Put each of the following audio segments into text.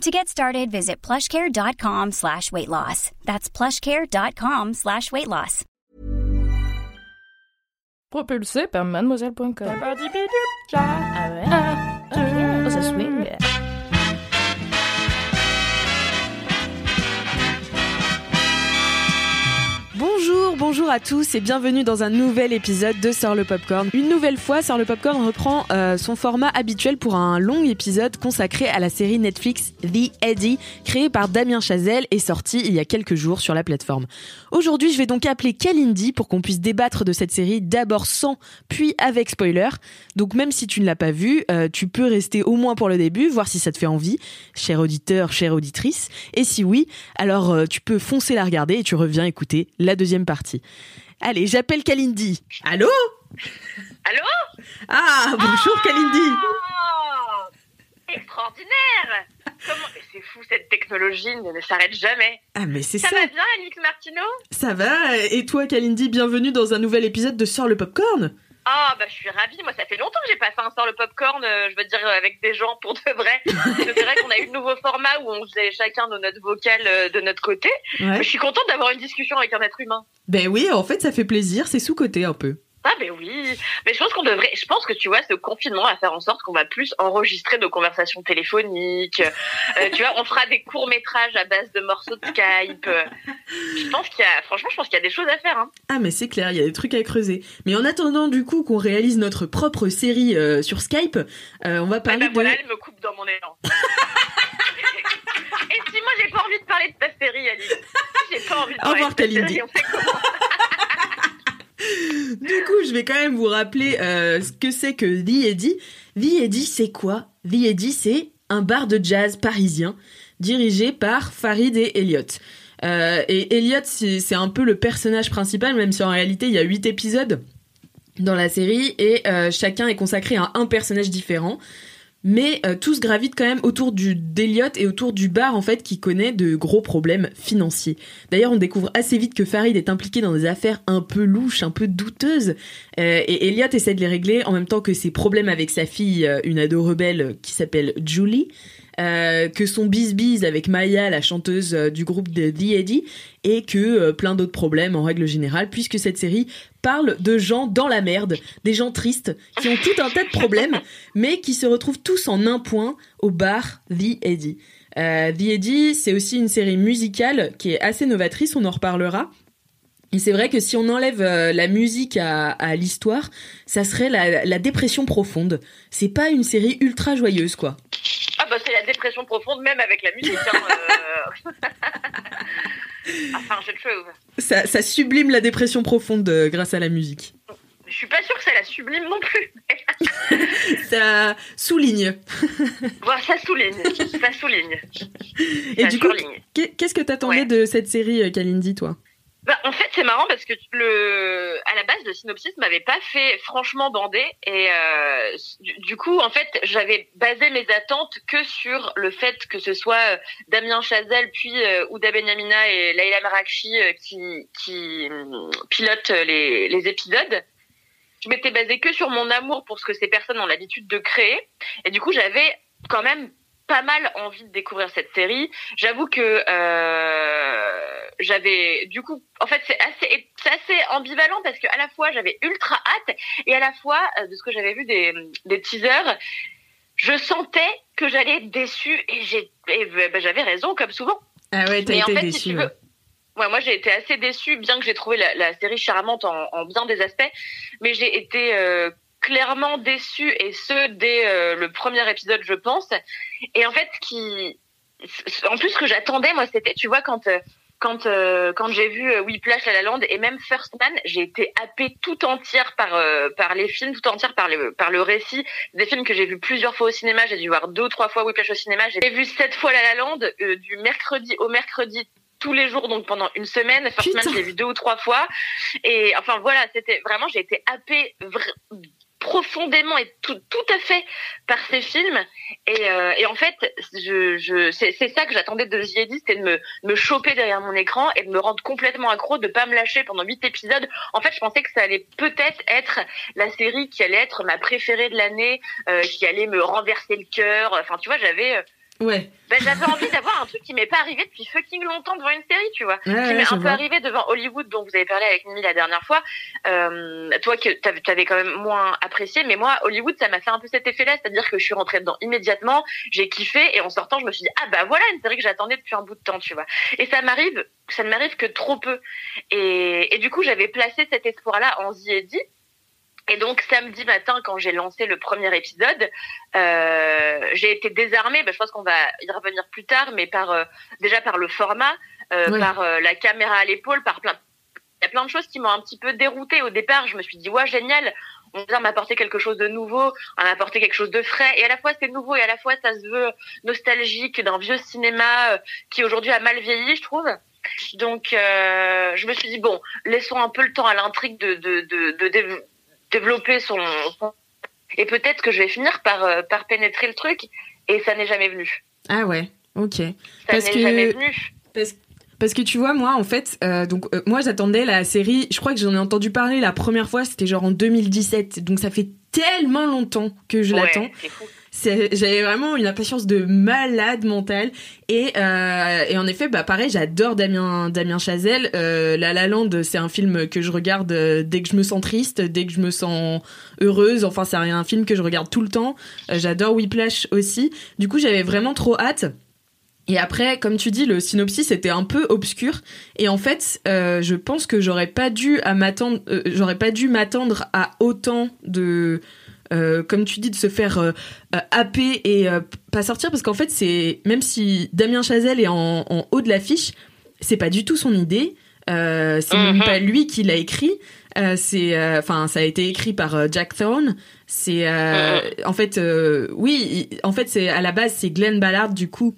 To get started, visit plushcare.com slash weight loss. That's plushcare.com slash weight loss. Propulsé par mademoiselle.com. Bonjour, bonjour à tous et bienvenue dans un nouvel épisode de Sort le Popcorn. Une nouvelle fois, Sort le Popcorn reprend euh, son format habituel pour un long épisode consacré à la série Netflix The Eddie, créée par Damien Chazelle et sortie il y a quelques jours sur la plateforme. Aujourd'hui, je vais donc appeler Kalindi pour qu'on puisse débattre de cette série d'abord sans, puis avec spoiler. Donc même si tu ne l'as pas vue, euh, tu peux rester au moins pour le début, voir si ça te fait envie, cher auditeur, chère auditrice. Et si oui, alors euh, tu peux foncer la regarder et tu reviens écouter la deuxième partie. Allez, j'appelle Kalindi. Allô? Allô? Ah, bonjour Kalindi. Oh Extraordinaire Comment... C'est fou, cette technologie ne s'arrête jamais. Ah mais c'est Ça, ça. va bien, Alix Martineau? Ça va Et toi Kalindi, bienvenue dans un nouvel épisode de Sort le Popcorn Ah, bah je suis ravie. Moi, ça fait longtemps que j'ai pas fait un sort le popcorn, euh, je veux dire, euh, avec des gens pour de vrai. c'est vrai qu'on a eu le nouveau format où on faisait chacun nos notes vocales euh, de notre côté. Ouais. Je suis contente d'avoir une discussion avec un être humain. Ben oui, en fait ça fait plaisir, c'est sous-côté un peu. Ah ben oui, mais je pense qu'on devrait, je pense que tu vois, ce confinement va faire en sorte qu'on va plus enregistrer nos conversations téléphoniques. Euh, tu vois, on fera des courts métrages à base de morceaux de Skype. Je pense qu'il y a, franchement, je pense qu'il y a des choses à faire. Hein. Ah mais c'est clair, il y a des trucs à creuser. Mais en attendant du coup qu'on réalise notre propre série euh, sur Skype, euh, on va Ah parler ben de... voilà, elle me coupe dans mon élan. Et si moi j'ai pas envie de parler de ta série, Alice, j'ai pas envie de Au parler revoir, de ta série, on fait comment? Du coup, je vais quand même vous rappeler euh, ce que c'est que The Eddy. The Eddy, c'est quoi? The Eddy, c'est un bar de jazz parisien dirigé par Farid et Elliot. Euh, et Elliot, c'est un peu le personnage principal, même si en réalité, il y a huit épisodes dans la série et euh, chacun est consacré à un personnage différent. Mais euh, tous gravitent quand même autour du d'Eliot et autour du bar en fait qui connaît de gros problèmes financiers. D'ailleurs, on découvre assez vite que Farid est impliqué dans des affaires un peu louches, un peu douteuses, euh, et Elliot essaie de les régler en même temps que ses problèmes avec sa fille, euh, une ado rebelle qui s'appelle Julie, euh, que son bis-bis avec Maya, la chanteuse euh, du groupe de The Eddie, et que euh, plein d'autres problèmes en règle générale, puisque cette série parle de gens dans la merde, des gens tristes, qui ont tout un tas de problèmes, mais qui se retrouvent tous en un point au bar The Eddie. Euh, The Eddie, c'est aussi une série musicale qui est assez novatrice, on en reparlera. Et c'est vrai que si on enlève euh, la musique à, à l'histoire, ça serait la, la dépression profonde. C'est pas une série ultra joyeuse, quoi. Bah c'est la dépression profonde même avec la musique. Hein, euh. enfin, je trouve. Ça, ça sublime la dépression profonde euh, grâce à la musique. Je suis pas sûre que ça la sublime non plus. Ça souligne. Voilà, ça souligne. Ça souligne. Et ça du coup, surligne. qu'est-ce que t'attendais Ouais. de cette série, euh, Kalindi, toi? Bah, en fait, c'est marrant parce que le, à la base, le synopsis m'avait pas fait franchement bander et euh, du, coup, en fait, j'avais basé mes attentes que sur le fait que ce soit euh, Damien Chazelle puis euh, Ouda Benyamina et Leila Merakchi euh, qui, qui hum, pilotent euh, les, les épisodes. Je m'étais basé que sur mon amour pour ce que ces personnes ont l'habitude de créer et du coup, j'avais quand même pas mal envie de découvrir cette série. J'avoue que euh, j'avais du coup en fait c'est assez c'est assez ambivalent parce que à la fois j'avais ultra hâte et à la fois euh, de ce que j'avais vu des des teasers je sentais que j'allais être déçue et j'ai et, bah, j'avais raison comme souvent. Ah ouais, t'as Mais en été fait, si déçu. tu veux, ouais, moi j'ai été assez déçue, bien que j'ai trouvé la, la série charmante en, en bien des aspects, mais j'ai été euh, clairement déçue et ce dès euh, le premier épisode, je pense. Et en fait, qui, en plus ce que j'attendais, moi, c'était, tu vois, quand euh, quand euh, quand j'ai vu euh, Whiplash, La La Land et même First Man, j'ai été happée tout entière par euh, par les films, tout entière par le par le récit. Des films que j'ai vus plusieurs fois au cinéma, j'ai dû voir deux ou trois fois Whiplash au cinéma. J'ai vu sept fois La La Land euh, du mercredi au mercredi tous les jours, donc pendant une semaine. First Man, je l'ai vu deux ou trois fois. Et enfin voilà, c'était vraiment, j'ai été happée profondément et tout, tout à fait par ces films. Et, euh, et en fait, je, je, c'est ça que j'attendais de The c'était de me, me choper derrière mon écran et de me rendre complètement accro, de pas me lâcher pendant huit épisodes. En fait, je pensais que ça allait peut-être être la série qui allait être ma préférée de l'année, euh, qui allait me renverser le cœur. Enfin, tu vois, j'avais euh, Ouais. Ben, j'avais envie d'avoir un truc qui m'est pas arrivé depuis fucking longtemps devant une série, tu vois. qui m'est un peu arrivé devant Hollywood, dont vous avez parlé avec Mimi la dernière fois. Euh, toi, que t'avais quand même moins apprécié, mais moi, Hollywood, ça m'a fait un peu cet effet-là, c'est-à-dire que je suis rentrée dedans immédiatement, j'ai kiffé, et en sortant, je me suis dit, ah bah voilà une série que j'attendais depuis un bout de temps, tu vois. Et ça m'arrive, ça ne m'arrive que trop peu. Et, et du coup, j'avais placé cet espoir-là en Ziedi, et donc samedi matin, quand j'ai lancé le premier épisode, euh, j'ai été désarmée. Ben, je pense qu'on va y revenir plus tard, mais par euh, déjà par le format, euh, par euh, la caméra à l'épaule, par plein. Il y a plein de choses qui m'ont un petit peu déroutée au départ. Je me suis dit ouais génial, on vient m'apporter quelque chose de nouveau, on m'apporter quelque chose de frais. Et à la fois c'est nouveau et à la fois ça se veut nostalgique d'un vieux cinéma euh, qui aujourd'hui a mal vieilli, je trouve. Donc je me suis dit bon, laissons un peu le temps à l'intrigue de, de, de, de développer son, et peut-être que je vais finir par euh, par pénétrer le truc et ça n'est jamais venu. Ah ouais, ok. Ça parce que jamais venu. Parce... que tu vois, moi, en fait, euh, donc euh, moi, j'attendais la série. Je crois que j'en ai entendu parler la première fois, c'était genre en 2017. Donc ça fait tellement longtemps que je l'attends. J'avais vraiment une impatience de malade mentale. Et, euh, en effet bah pareil j'adore Damien Damien Chazelle. Euh, La La Land c'est un film que je regarde euh, dès que je me sens triste dès que je me sens heureuse. Enfin c'est un film que je regarde tout le temps. J'adore Whiplash aussi. Du coup j'avais vraiment trop hâte. Et après, comme tu dis, le synopsis était un peu obscur. Et en fait, je pense que j'aurais pas dû m'attendre, j'aurais pas dû m'attendre à autant de euh, comme tu dis, de se faire euh, euh, happer et pas sortir, parce qu'en fait, c'est même si Damien Chazelle est en, haut de l'affiche, c'est pas du tout son idée. c'est même mhm. pas lui qui l'a écrit. c'est, enfin, ça a été écrit par Jack Thorne. C'est, mhm. en fait, oui, en fait, c'est à la base, c'est Glenn Ballard du coup.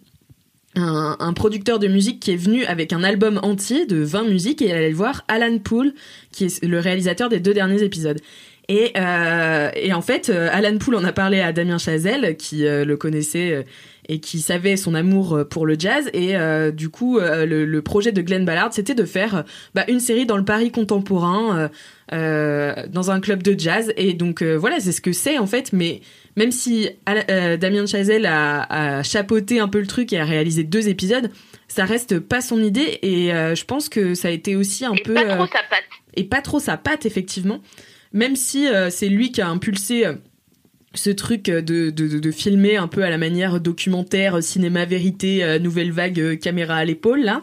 Un, un, producteur de musique qui est venu avec un album entier de 20 musiques et il allait voir Alan Poole, qui est le réalisateur des deux derniers épisodes. Et, euh, et en fait, euh, Alan Poole en a parlé à Damien Chazelle, qui euh, le connaissait et qui savait son amour pour le jazz. Et du coup, le, le, projet de Glenn Ballard, c'était de faire bah, une série dans le Paris contemporain, dans un club de jazz. Et donc voilà, c'est ce que c'est en fait. Mais même si Damien Chazelle a, a, chapeauté un peu le truc et a réalisé deux épisodes, ça reste pas son idée. Et je pense que ça a été aussi un et peu... Pas trop sa patte. Et pas trop sa patte, effectivement même si euh, c'est lui qui a impulsé euh, ce truc de, de, de, filmer un peu à la manière documentaire, cinéma vérité, nouvelle vague, caméra à l'épaule, là.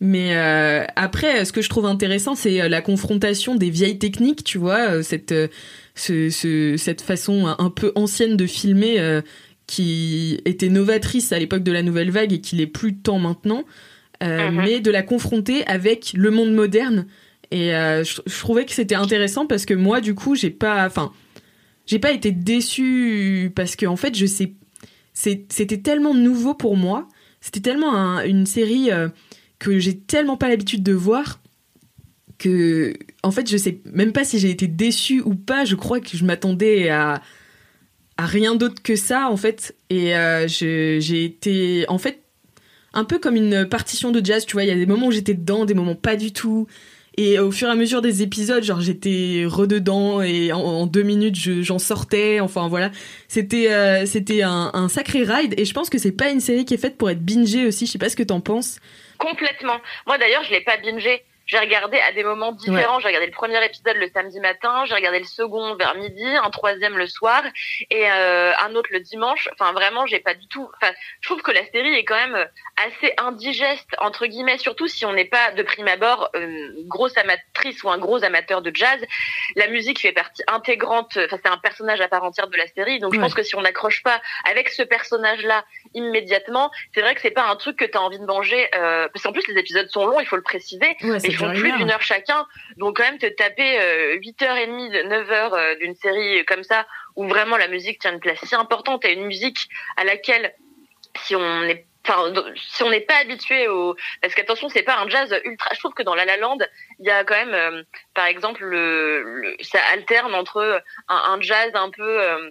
Mais après, ce que je trouve intéressant, c'est la confrontation des vieilles techniques, tu vois, cette, ce, ce, cette façon un peu ancienne de filmer qui était novatrice à l'époque de la nouvelle vague et qui l'est plus tant maintenant, mm-hmm. mais de la confronter avec le monde moderne et euh, je, trouvais que c'était intéressant parce que moi, du coup, j'ai pas, enfin, j'ai pas été déçue parce que en fait, je sais, c'était tellement nouveau pour moi, c'était tellement une série euh, que j'ai tellement pas l'habitude de voir que, en fait, je sais même pas si j'ai été déçue ou pas. Je crois que je m'attendais à à rien d'autre que ça en fait. Et euh, j'ai été en fait un peu comme une partition de jazz tu vois. Il y a des moments où j'étais dedans des moments pas du tout et au fur et à mesure des épisodes, genre j'étais rededans et en, deux minutes j'en sortais. Enfin voilà, c'était euh, c'était un, un, sacré ride. Et je pense que c'est pas une série qui est faite pour être bingée aussi. Je sais pas ce que t'en penses. Complètement. Moi d'ailleurs, je l'ai pas bingé. J'ai regardé à des moments différents. J'ai regardé le premier épisode le samedi matin, j'ai regardé le second vers midi, un troisième le soir et euh, un autre le dimanche. Enfin, vraiment, j'ai pas du tout. Enfin, je trouve que la série est quand même assez indigeste entre guillemets, surtout si on n'est pas de prime abord une grosse amatrice ou un gros amateur de jazz. La musique fait partie intégrante. Enfin, c'est un personnage à part entière de la série. Donc, je pense que si on n'accroche pas avec ce personnage-là immédiatement, c'est vrai que c'est pas un truc que tu as envie de manger. Euh, parce qu'en plus, les épisodes sont longs, il faut le préciser font plus d'une heure chacun. Donc quand même te taper euh, 8h30, 9h euh, d'une série comme ça, où vraiment la musique tient une place si importante, et une musique à laquelle, si on est enfin si on n'est pas habitué au parce qu'attention c'est pas un jazz ultra je trouve que dans La La Land il y a quand même euh, par exemple le, ça alterne entre un, jazz un peu euh,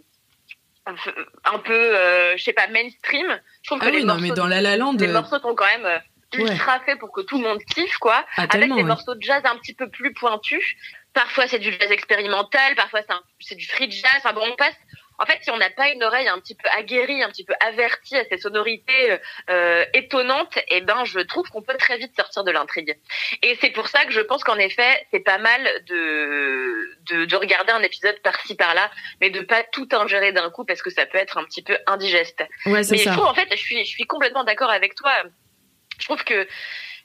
un peu euh, je sais pas mainstream je trouve que ah les morceaux, mais dans La La Land les morceaux sont quand même ultra faits pour que tout le monde kiffe quoi ah, avec des morceaux de jazz un petit peu plus pointus parfois c'est du jazz expérimental parfois c'est du free jazz enfin bon on passe en fait, si on n'a pas une oreille un petit peu aguerrie, un petit peu avertie à ces sonorités euh, étonnantes, eh ben, je trouve qu'on peut très vite sortir de l'intrigue. Et c'est pour ça que je pense qu'en effet, c'est pas mal de, de, de regarder un épisode par-ci par-là, mais de pas tout ingérer d'un coup parce que ça peut être un petit peu indigeste. Ouais, mais je trouve, en fait, je suis, je suis complètement d'accord avec toi. Je trouve que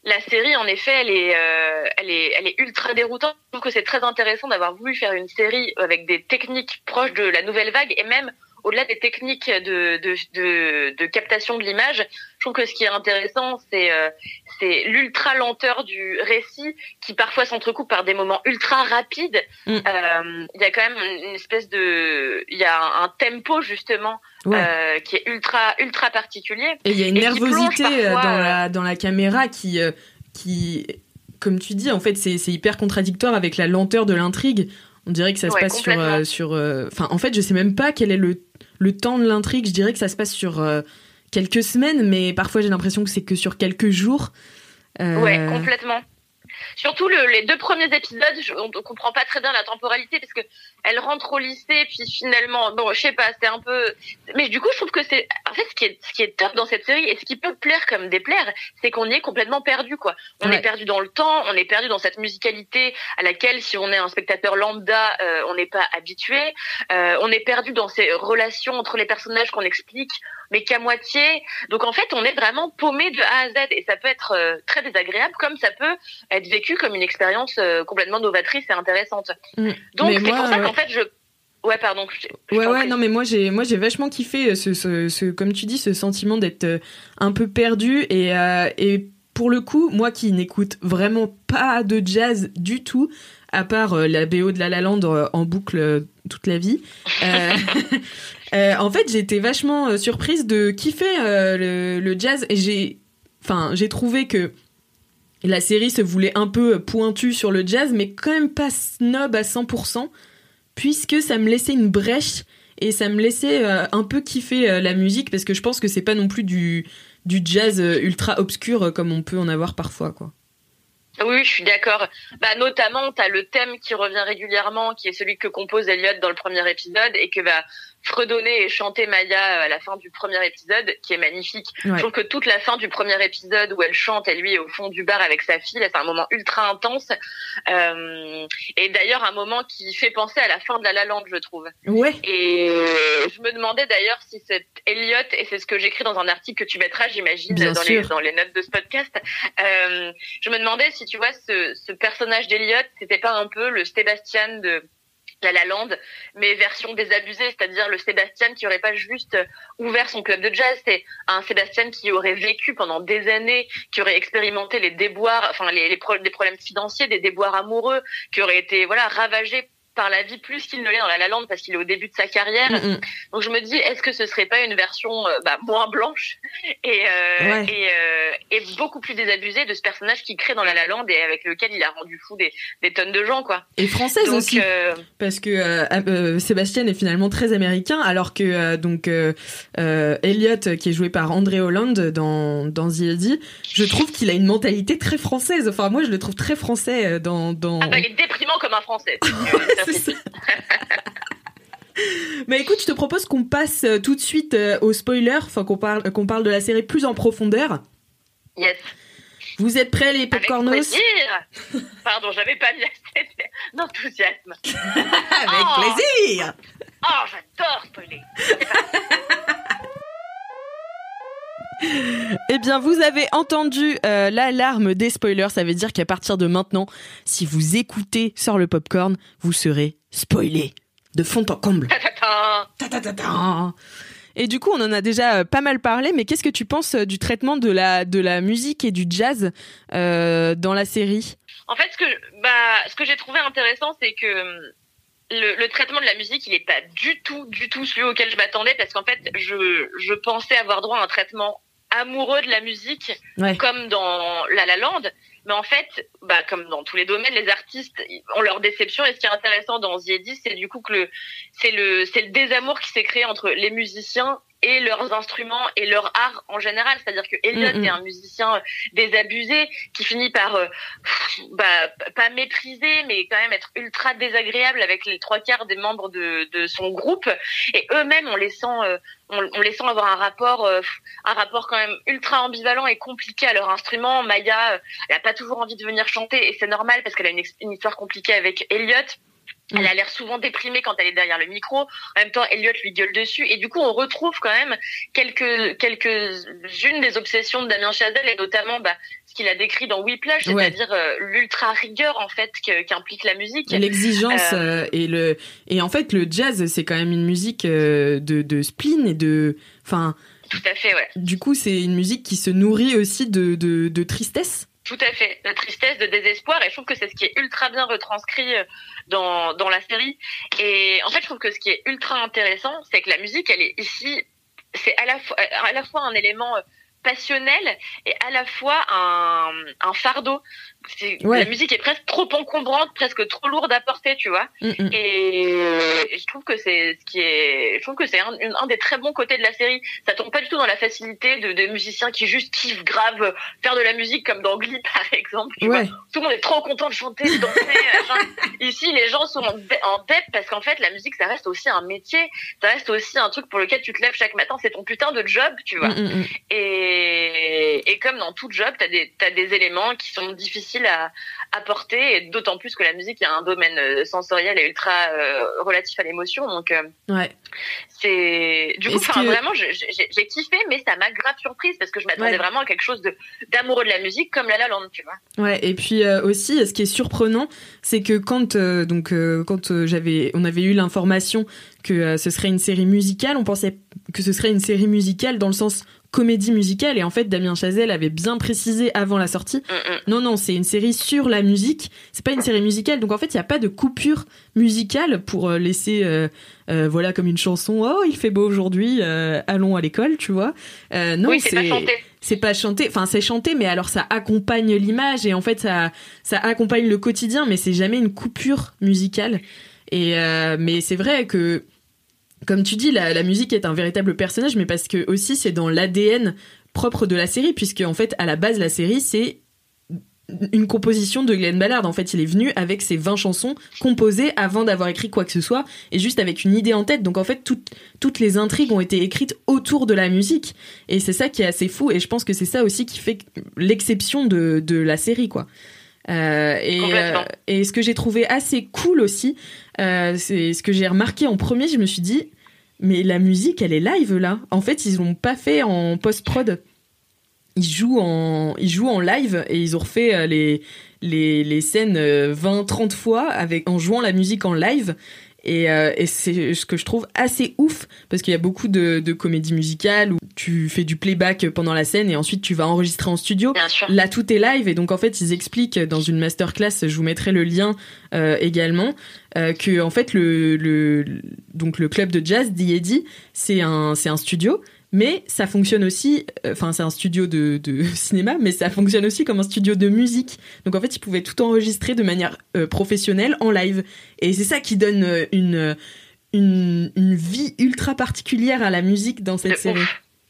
la série, en effet, elle est, euh, elle est, elle est ultra déroutante. Je trouve que c'est très intéressant d'avoir voulu faire une série avec des techniques proches de la nouvelle vague et même au-delà des techniques de, de, de, de captation de l'image, je trouve que ce qui est intéressant, c'est euh, c'est l'ultra lenteur du récit qui parfois s'entrecoupe par des moments ultra rapides. Mm. Euh, il y a quand même une espèce de, il y a un, tempo justement euh, qui est ultra ultra particulier. Et il y a une nervosité dans la dans la caméra qui qui comme tu dis, en fait, c'est hyper contradictoire avec la lenteur de l'intrigue. On dirait que ça se passe sur sur. Enfin, en fait, je sais même pas quel est le le temps de l'intrigue, je dirais que ça se passe sur euh, quelques semaines, mais parfois j'ai l'impression que c'est que sur quelques jours. Euh, ouais, complètement. Surtout les deux premiers épisodes, on ne comprend pas très bien la temporalité parce que elle rentre au lycée puis finalement, bon, je sais pas, c'est un peu. Mais du coup, je trouve que c'est en fait ce qui est ce qui est top dans cette série et ce qui peut plaire comme déplaire, c'est qu'on y est complètement perdu quoi. On est perdu dans le temps, on est perdu dans cette musicalité à laquelle si on est un spectateur lambda, euh, on n'est pas habitué. Euh, on est perdu dans ces relations entre les personnages qu'on explique mais qu'à moitié. Donc en fait, on est vraiment paumé de A à Z et ça peut être euh, très désagréable comme ça peut être vécu comme une expérience complètement novatrice et intéressante. Mm. Donc c'est pour ça qu'en fait je Ouais, pardon. ouais, ouais, non, mais moi j'ai, moi j'ai vachement kiffé euh, ce, ce, ce, comme tu dis, ce sentiment d'être un peu perdu et et pour le coup, moi qui n'écoute vraiment pas de jazz du tout, à part la BO de La La Land en boucle toute la vie, Euh, en fait, j'ai été vachement euh, surprise de kiffer euh, le, jazz et j'ai, enfin, j'ai trouvé que la série se voulait un peu pointue sur le jazz, mais quand même pas snob à 100%, puisque ça me laissait une brèche et ça me laissait un peu kiffer la musique parce que je pense que c'est pas non plus du, jazz ultra obscur comme on peut en avoir parfois, quoi. Oui, je suis d'accord. Bah, notamment, tu as le thème qui revient régulièrement, qui est celui que compose Elliot dans le premier épisode et que va fredonner et chanter Maya euh, à la fin du premier épisode, qui est magnifique. Je trouve que toute la fin du premier épisode où elle chante, elle lui est au fond du bar avec sa fille, c'est un moment ultra intense. Euh, et d'ailleurs, un moment qui fait penser à la fin de La La Land, je trouve. Ouais. Et je me demandais d'ailleurs si cette Elliot, et c'est ce que j'écris dans un article que tu mettras, j'imagine, dans les, dans les notes de ce podcast, euh, je me demandais si tu vois ce, ce personnage d'Elliot, c'était pas un peu le Sébastien de la La Land, mais version désabusée, c'est-à-dire le Sébastien qui aurait pas juste ouvert son club de jazz, c'est un Sébastien qui aurait vécu pendant des années, qui aurait expérimenté les déboires, enfin les, les des problèmes financiers, des déboires amoureux, qui aurait été voilà ravagé par la vie plus qu'il ne l'est dans La La Land parce qu'il est au début de sa carrière. Mm, mm. Donc je me dis, est-ce que ce serait pas une version euh, bah, moins blanche et, euh, et, euh, et, beaucoup plus désabusée de ce personnage qu'il crée dans La La Land et avec lequel il a rendu fou des, des tonnes de gens quoi. Et française aussi, parce que Sébastien est finalement très américain, alors que donc Elliot qui est joué par André Holland dans dans The je trouve qu'il a une mentalité très française. Enfin moi je le trouve très français dans dans. Ah bah il est déprimant comme un français. Mais écoute, je te propose qu'on passe euh, tout de suite euh, au spoiler, enfin qu'on parle, qu'on parle de la série plus en profondeur. Yes. Vous êtes prêts les popcornos? Avec plaisir Pardon, j'avais pas mis assez d'enthousiasme. Avec oh plaisir Oh, j'adore spoiler Eh bien, vous avez entendu euh, l'alarme des spoilers. Ça veut dire qu'à partir de maintenant, si vous écoutez sur le popcorn, vous serez spoilé de fond en comble. Et du coup, on en a déjà euh, pas mal parlé, mais qu'est-ce que tu penses euh, du traitement de la, de la musique et du jazz dans la série? En fait, ce que, bah, ce que j'ai trouvé intéressant, c'est que le, le, traitement de la musique, il n'est pas du tout, du tout celui auquel je m'attendais, parce qu'en fait, je, je pensais avoir droit à un traitement amoureux de la musique, comme dans La La Land. Mais en fait, bah, comme dans tous les domaines, les artistes ont leur déception. Et ce qui est intéressant dans Ziedi, c'est du coup que le, c'est le, c'est le désamour qui s'est créé entre les musiciens et leurs instruments et leur art en général. C'est-à-dire que Elliot mm, mm. est un musicien euh, désabusé qui finit par euh, bah, pas mépriser, mais quand même être ultra désagréable avec les trois quarts des membres de, de son groupe. Et eux-mêmes, on les sent, euh, on, on, les sent avoir un rapport, un rapport quand même ultra ambivalent et compliqué à leur instrument. Maya, elle a pas toujours envie de venir chanter et c'est normal parce qu'elle a une, une histoire compliquée avec Elliot. Elle a l'air souvent déprimée quand elle est derrière le micro. En même temps, Elliot lui gueule dessus. Et du coup, on retrouve quand même quelques, quelques-unes des obsessions de Damien Chazelle et notamment, bah, ce qu'il a décrit dans Whiplash, c'est-à-dire euh, l'ultra rigueur, en fait, qu'implique la musique. L'exigence euh, euh, et le, et en fait, le jazz, c'est quand même une musique de, de spleen et de, enfin. Tout à fait, ouais. Du coup, c'est une musique qui se nourrit aussi de, de, de tristesse. Tout à fait, de tristesse, de désespoir, et je trouve que c'est ce qui est ultra bien retranscrit dans, la série. Et en fait, je trouve que ce qui est ultra intéressant, c'est que la musique, elle est ici, c'est à la fois, un élément euh, passionnel et à la fois un fardeau. La musique est presque trop encombrante, presque trop lourde à porter, tu vois. Mm, mm. Et, je trouve que c'est ce qui est, je trouve que c'est un, un, des très bons côtés de la série. Ça tombe pas du tout dans la facilité de des musiciens qui juste kiffent grave faire de la musique comme dans Glee par exemple. Tu vois tout le monde est trop content de chanter, de danser. Ici, les gens sont en, en dette parce qu'en fait, la musique, ça reste aussi un métier. Ça reste aussi un truc pour lequel tu te lèves chaque matin. C'est ton putain de job, tu vois. Mm, et, et comme dans tout job, t'as des t'as des éléments qui sont difficiles à, apporter, et d'autant plus que la musique est un domaine euh, sensoriel et ultra euh, relatif à l'émotion. Donc, euh, ouais. c'est du coup, vraiment, j'ai kiffé, mais ça m'a grave surprise parce que je m'attendais vraiment à quelque chose d'amoureux de la musique comme La La Land, tu vois. Ouais, et puis aussi, ce qui est surprenant, c'est que quand donc quand j'avais, on avait eu l'information que ce serait une série musicale, on pensait que ce serait une série musicale dans le sens comédie musicale. Et en fait Damien Chazelle avait bien précisé avant la sortie mm, mm. non non c'est une série sur la musique. C'est pas une série musicale. Donc en fait il y a pas de coupure musicale pour euh, laisser euh, euh, voilà comme une chanson. Oh il fait beau aujourd'hui allons à l'école tu vois. Non oui, c'est c'est pas chanté. Enfin c'est chanté mais alors ça accompagne l'image et en fait ça ça accompagne le quotidien mais c'est jamais une coupure musicale. Et mais c'est vrai que comme tu dis, la, musique est un véritable personnage, mais parce que aussi c'est dans l'ADN propre de la série, puisque en fait, à la base, la série, c'est une composition de Glenn Ballard. En fait, il est venu avec ses 20 chansons composées avant d'avoir écrit quoi que ce soit, et juste avec une idée en tête. Donc en fait, toutes les intrigues ont été écrites autour de la musique, et c'est ça qui est assez fou, et je pense que c'est ça aussi qui fait l'exception de, de la série, quoi. Euh, et, euh, et, ce que j'ai trouvé assez cool aussi, euh, c'est ce que j'ai remarqué en premier, je me suis dit, mais la musique, elle est live là. En fait, ils l'ont pas fait en post-prod. Ils jouent en, ils jouent en live et ils ont refait les, les, les scènes 20-30 fois avec, en jouant la musique en live. Et, euh, et c'est ce que je trouve assez ouf parce qu'il y a beaucoup de, de, comédies musicales où tu fais du playback pendant la scène et ensuite tu vas enregistrer en studio. Là, tout est live et donc en fait ils expliquent dans une masterclass, je vous mettrai le lien euh, également, euh, que en fait le, le donc le club de jazz d'Iedi c'est un c'est un studio mais ça fonctionne aussi, euh, enfin c'est un studio de, de, cinéma, mais ça fonctionne aussi comme un studio de musique. Donc en fait, ils pouvaient tout enregistrer de manière euh, professionnelle en live. Et c'est ça qui donne euh, une, une, une, vie ultra particulière à la musique dans cette série.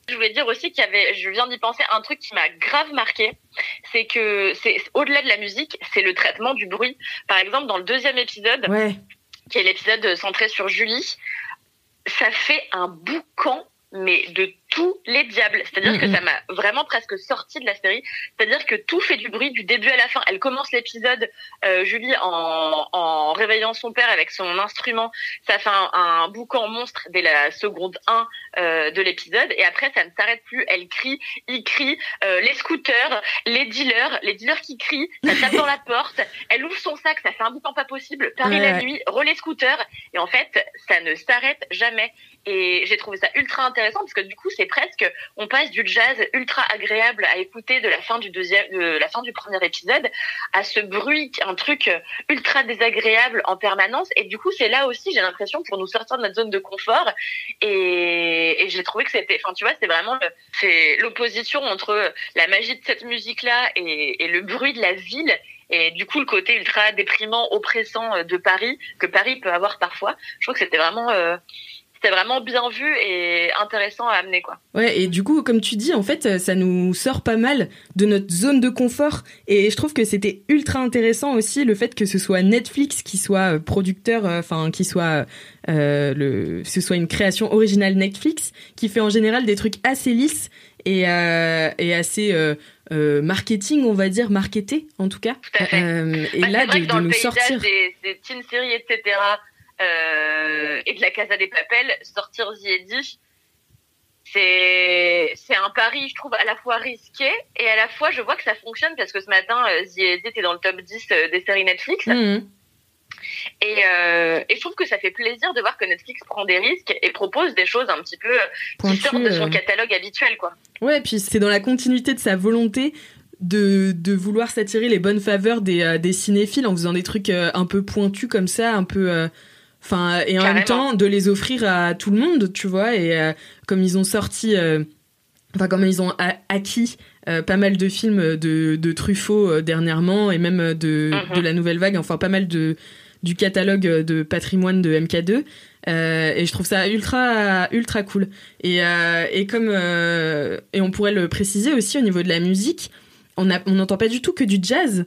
Je voulais dire aussi qu'il y avait, je viens d'y penser, un truc qui m'a grave marqué, c'est que c'est au-delà de la musique, c'est le traitement du bruit. Par exemple, dans le deuxième épisode, qui est l'épisode centré sur Julie, ça fait un boucan mais de tous les diables. C'est-à-dire que ça m'a vraiment presque sorti de la série. C'est-à-dire que tout fait du bruit du début à la fin. Elle commence l'épisode, euh, Julie, en, en réveillant son père avec son instrument. Ça fait un, un boucan monstre dès la seconde 1 euh, de l'épisode. Et après, ça ne s'arrête plus. Elle crie, il crie, euh, les scooters, les dealers, les dealers qui crient, ça tape dans la porte. Elle ouvre son sac, ça fait un boucan pas possible. Paris la nuit, relais scooter. Et en fait, ça ne s'arrête jamais. Et j'ai trouvé ça ultra intéressant parce que du coup, c'est presque, on passe du jazz ultra agréable à écouter de la fin du deuxième, de la fin du premier épisode à ce bruit, un truc ultra désagréable en permanence. Et du coup, c'est là aussi, j'ai l'impression, pour nous sortir de notre zone de confort. Et, et j'ai trouvé que c'était, enfin, tu vois, c'est vraiment, c'est l'opposition entre la magie de cette musique-là et, et le bruit de la ville et du coup le côté ultra déprimant, oppressant de Paris que Paris peut avoir parfois. Je trouve que c'était vraiment euh, c'était vraiment bien vu et intéressant à amener quoi. Ouais et du coup comme tu dis en fait ça nous sort pas mal de notre zone de confort et je trouve que c'était ultra intéressant aussi le fait que ce soit Netflix qui soit producteur enfin qui soit euh, le ce soit une création originale Netflix qui fait en général des trucs assez lisses et, euh, et assez euh, euh, marketing, on va dire, marketé en tout cas. Tout à fait. Euh, et bah, là, de, de nous sortir. Des, des teen séries, etc., euh, et de la Casa des Papels, sortir The c'est c'est un pari, je trouve, à la fois risqué et à la fois, je vois que ça fonctionne parce que ce matin, The Edit est dans le top 10 des séries Netflix. Mmh. Et, euh, et, je trouve que ça fait plaisir de voir que Netflix prend des risques et propose des choses un petit peu qui sortent de son catalogue habituel, quoi. Ouais, et puis c'est dans la continuité de sa volonté de, de vouloir s'attirer les bonnes faveurs des, euh, des cinéphiles en faisant des trucs euh, un peu pointus comme ça, un peu. Enfin, et en même temps de les offrir à tout le monde, tu vois. Et comme ils ont sorti, enfin comme ils ont acquis pas mal de films de, de Truffaut dernièrement et même de, de la nouvelle vague, enfin pas mal de du catalogue de patrimoine de MK2. Euh, et je trouve ça ultra ultra cool. Et, euh, et comme euh, et on pourrait le préciser aussi au niveau de la musique, on n'entend on pas du tout que du jazz.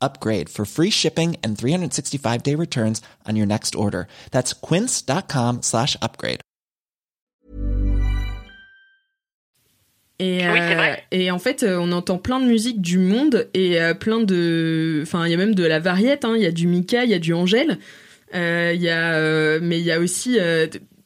upgrade for free shipping and 365-day returns on your next order. That's quince.com slash upgrade. Et, oui, euh, et en fait, euh, on entend plein de musique du monde et euh, plein de. Enfin, il y a même de la variette, hein. il y a du Mika, il y a du Angèle. Euh, y a, mais il y a aussi.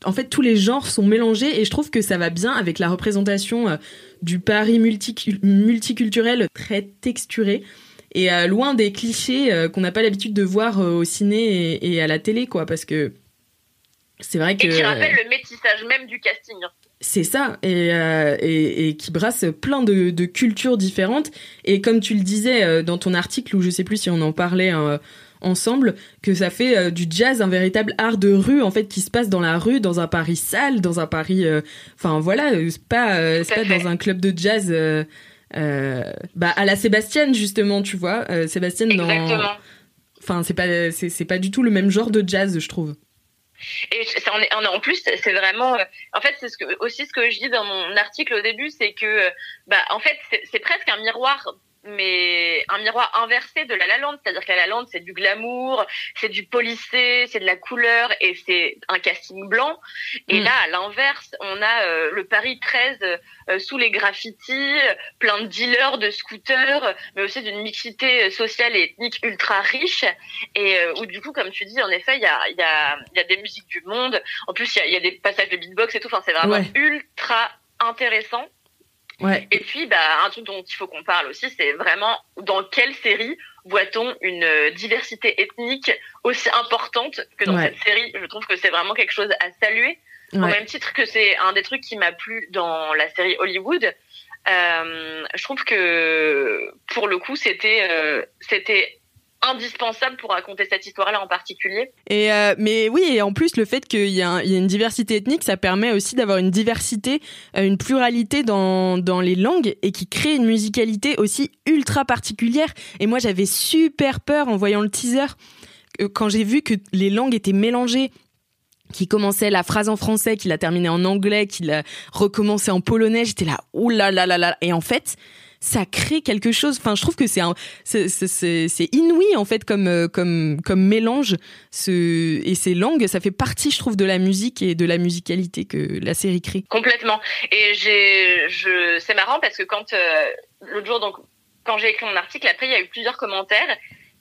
en fait, tous les genres sont mélangés et je trouve que ça va bien avec la représentation du Paris multiculturel très texturé et loin des clichés qu'on n'a pas l'habitude de voir au ciné et, et, à la télé, quoi, parce que c'est vrai que. Et qui rappelle le métissage même du casting. Hein. C'est ça, et, euh, et, et, qui brasse plein de, de, cultures différentes. Et comme tu le disais euh, dans ton article, ou je sais plus si on en parlait euh, ensemble, que ça fait euh, du jazz un véritable art de rue, en fait, qui se passe dans la rue, dans un Paris sale, dans un Paris... Enfin voilà, c'est pas, c'est pas dans un club de jazz bah, à la Sébastien, justement, tu vois. Sébastien dans... Enfin, c'est pas, c'est pas du tout le même genre de jazz, je trouve. Et en, en plus, c'est vraiment, euh, en fait, c'est ce que, aussi ce que je dis dans mon article au début, c'est que, euh, bah, en fait, c'est presque un miroir mais un miroir inversé de La La Land, c'est-à-dire que La La Land c'est du glamour, c'est du polissé, c'est de la couleur et c'est un casting blanc. Et mm. là, à l'inverse, on a euh, le Paris 13 euh, sous les graffitis, plein de dealers, de scooters, mais aussi d'une mixité sociale et ethnique ultra riche. Et euh, où du coup, comme tu dis, en effet, il y a, y, a, y a des musiques du monde. En plus, il y a, y a, des passages de beatbox et tout. Enfin, c'est vraiment ultra intéressant. Ouais. Et puis, bah, un truc dont il faut qu'on parle aussi, c'est vraiment dans quelle série voit-on une euh, diversité ethnique aussi importante que dans cette série? Je trouve que c'est vraiment quelque chose à saluer. Au même titre que c'est un des trucs qui m'a plu dans la série Hollywood. Euh, je trouve que pour le coup, c'était euh, c'était indispensable pour raconter cette histoire-là en particulier. Et euh, mais oui, et en plus le fait qu'il y, y, a une diversité ethnique, ça permet aussi d'avoir une diversité, euh, une pluralité dans, dans les langues et qui crée une musicalité aussi ultra particulière. Et moi j'avais super peur en voyant le teaser euh, quand j'ai vu que les langues étaient mélangées qui commençait la phrase en français, qui la terminait en anglais, qui la recommençait en polonais, j'étais là, oulala là là là. Et en fait, ça crée quelque chose. Enfin, je trouve que c'est un, inouï en fait comme euh, comme comme mélange. Ce et ces langues, ça fait partie, je trouve, de la musique et de la musicalité que la série crée. Complètement. Et j'ai, je, c'est marrant parce que quand euh, l'autre jour, donc quand j'ai écrit mon article, après il y a eu plusieurs commentaires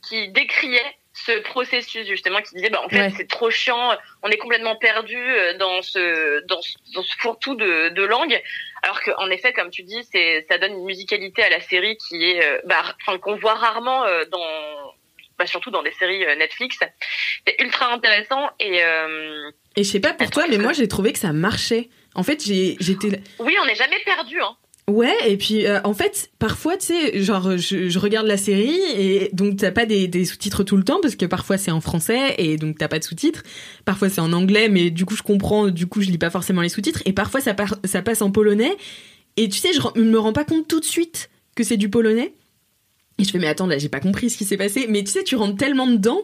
qui décriaient ce processus justement qui disait bah en fait Ouais. c'est trop chiant on est complètement perdu euh, dans ce dans ce, dans ce fourre-tout de, de langues alors que en effet comme tu dis c'est ça donne une musicalité à la série qui est euh, bah qu'on voit rarement euh, dans bah, surtout dans des séries euh, Netflix c'est ultra intéressant et euh, Et je sais pas pour toi, mais moi j'ai trouvé que ça marchait. En fait, j'ai j'étais oui on n'est jamais perdu hein Ouais, et puis euh, en fait, parfois, tu sais, genre, je, regarde la série et donc t'as pas des, sous-titres tout le temps parce que parfois c'est en français et donc t'as pas de sous-titres. Parfois c'est en anglais, mais du coup je comprends, du coup je lis pas forcément les sous-titres. Et parfois ça, ça passe en polonais et tu sais, je me rends pas compte tout de suite que c'est du polonais. Et je fais, mais attends, là j'ai pas compris ce qui s'est passé. Mais tu sais, tu rentres tellement dedans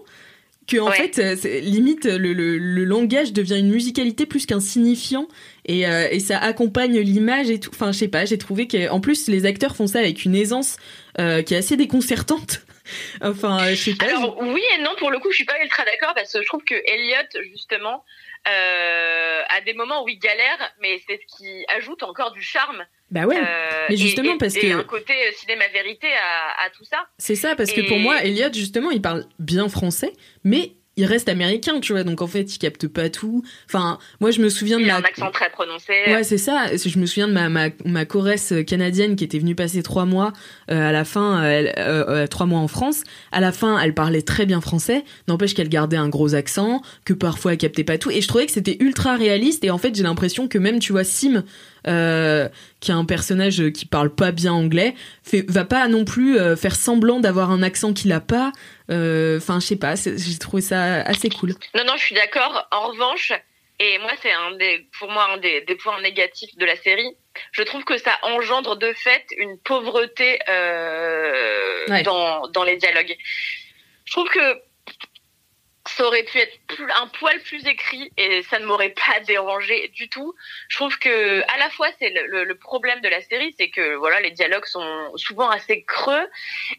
que en Ouais. fait, euh, limite, le, le, le langage devient une musicalité plus qu'un signifiant et, euh, et ça accompagne l'image et tout. Enfin, je sais pas, j'ai trouvé que en plus les acteurs font ça avec une aisance euh, qui est assez déconcertante. enfin, je sais pas. Alors oui et non pour le coup je suis pas ultra d'accord parce que je trouve que Elliot justement euh, à des moments où il galère mais c'est ce qui ajoute encore du charme. Bah ouais, Euh, mais justement et- parce et que- un côté euh, cinéma vérité à, à tout ça. c'est ça parce que pour moi, Elliot justement, il parle bien français, mais il reste américain, tu vois. Donc en fait, il capte pas tout. Enfin, moi je me souviens de Il a ma un accent très prononcé. Ouais, c'est ça. Je me souviens de ma, ma, ma choresse canadienne qui était venue passer trois mois euh, à la fin, euh, elle- euh, euh, trois mois en France. À la fin, elle parlait très bien français. N'empêche qu'elle gardait un gros accent, que parfois elle captait pas tout. Et je trouvais que c'était ultra réaliste. Et en fait, j'ai l'impression que même, tu vois, Sim, euh, qui est un personnage qui parle pas bien anglais, fait, va pas non plus euh, faire semblant d'avoir un accent qu'il a pas. Euh, Enfin, je sais pas. J'ai trouvé ça assez cool. Non non je suis d'accord. En revanche et moi c'est un des pour moi un des, des points négatifs de la série. Je trouve que ça engendre de fait une pauvreté euh, Ouais. dans dans les dialogues. Je trouve que ça aurait pu être plus- un poil plus écrit et ça ne m'aurait pas dérangé du tout. Je trouve que à la fois c'est le, le- le problème de la série, c'est que voilà les dialogues sont souvent assez creux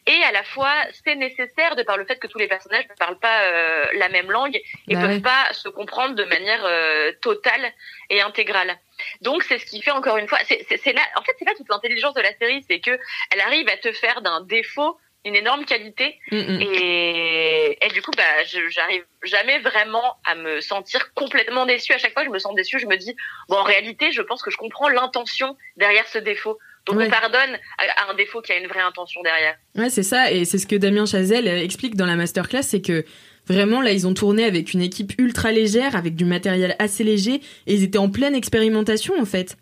et à la fois c'est nécessaire de par le fait que tous les personnages ne parlent pas euh, la même langue et Bah peuvent ouais. pas se comprendre de manière euh, totale et intégrale. Donc c'est ce qui fait encore une fois, c'est là, en fait c'est là toute l'intelligence de la série, c'est que elle arrive à te faire d'un défaut une énorme qualité et, et du coup, bah, j'arrive jamais vraiment à me sentir complètement déçue. À chaque fois que je me sens déçue, je me dis, bon, en réalité, je pense que je comprends l'intention derrière ce défaut. Donc Ouais. on pardonne à, un défaut qui a une vraie intention derrière. Ouais, c'est ça, et c'est ce que Damien Chazelle explique dans la masterclass, c'est que vraiment là, ils ont tourné avec une équipe ultra légère, avec du matériel assez léger, et ils étaient en pleine expérimentation en fait.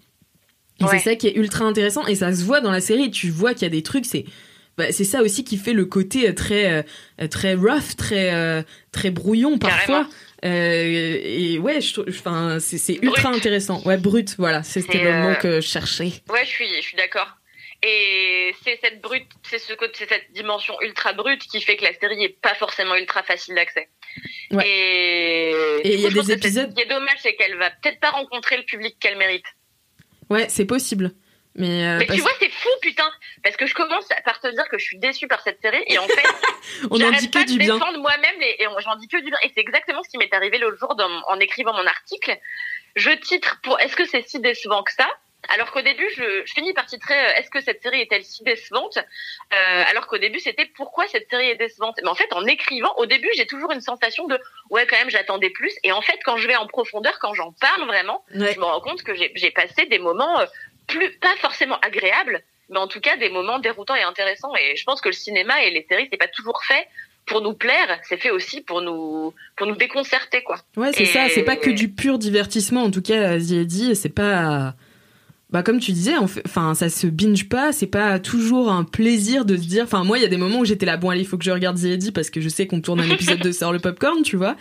Et Ouais. c'est ça qui est ultra intéressant, et ça se voit dans la série. Tu vois qu'il y a des trucs, c'est bah, c'est ça aussi qui fait le côté euh, très euh, très rough, très euh, très brouillon parfois. Euh, et ouais, enfin c'est ultra Brut. intéressant. Ouais, brut, voilà, c'était C'est, le mot que je cherchais. Ouais, je suis, je suis d'accord. Et c'est cette brute, c'est ce côté, c'est cette dimension ultra brute qui fait que la série est pas forcément ultra facile d'accès. Ouais. Et, il y a des épisodes- Ce qui est dommage, c'est qu'elle va peut-être pas rencontrer le public qu'elle mérite. Ouais, c'est possible. Mais, euh, Mais parce- tu vois, c'est fou, putain, parce que je commence par te dire que je suis déçue par cette série et en fait, on en j'arrête dit pas que du de bien. défendre moi-même les- et on- j'en dis que du bien. Et c'est exactement ce qui m'est arrivé l'autre jour dans- en écrivant mon article. Je titre pour Est-ce que c'est si décevant que ça? Alors qu'au début, je, je finis par titrer euh, Est-ce que cette série est-elle si décevante? Euh, Alors qu'au début, c'était Pourquoi cette série est décevante? Mais en fait, en écrivant, au début, j'ai toujours une sensation de Ouais, quand même, j'attendais plus. Et en fait, quand je vais en profondeur, quand j'en parle vraiment, Ouais. je me rends compte que j'ai j'ai passé des moments euh, plus pas forcément agréables, mais en tout cas des moments déroutants et intéressants. Et je pense que le cinéma et les séries, c'est pas toujours fait pour nous plaire, c'est fait aussi pour nous pour nous déconcerter, quoi. Ouais, c'est Et- ça, c'est pas que du pur divertissement, en tout cas, dit, c'est pas. Bah, comme tu disais, en fait- enfin, ça se binge pas, c'est pas toujours un plaisir de se dire. Enfin, moi, il y a des moments où j'étais là, bon, allez, il faut que je regarde The parce que je sais qu'on tourne un épisode de Sort le Popcorn, tu vois.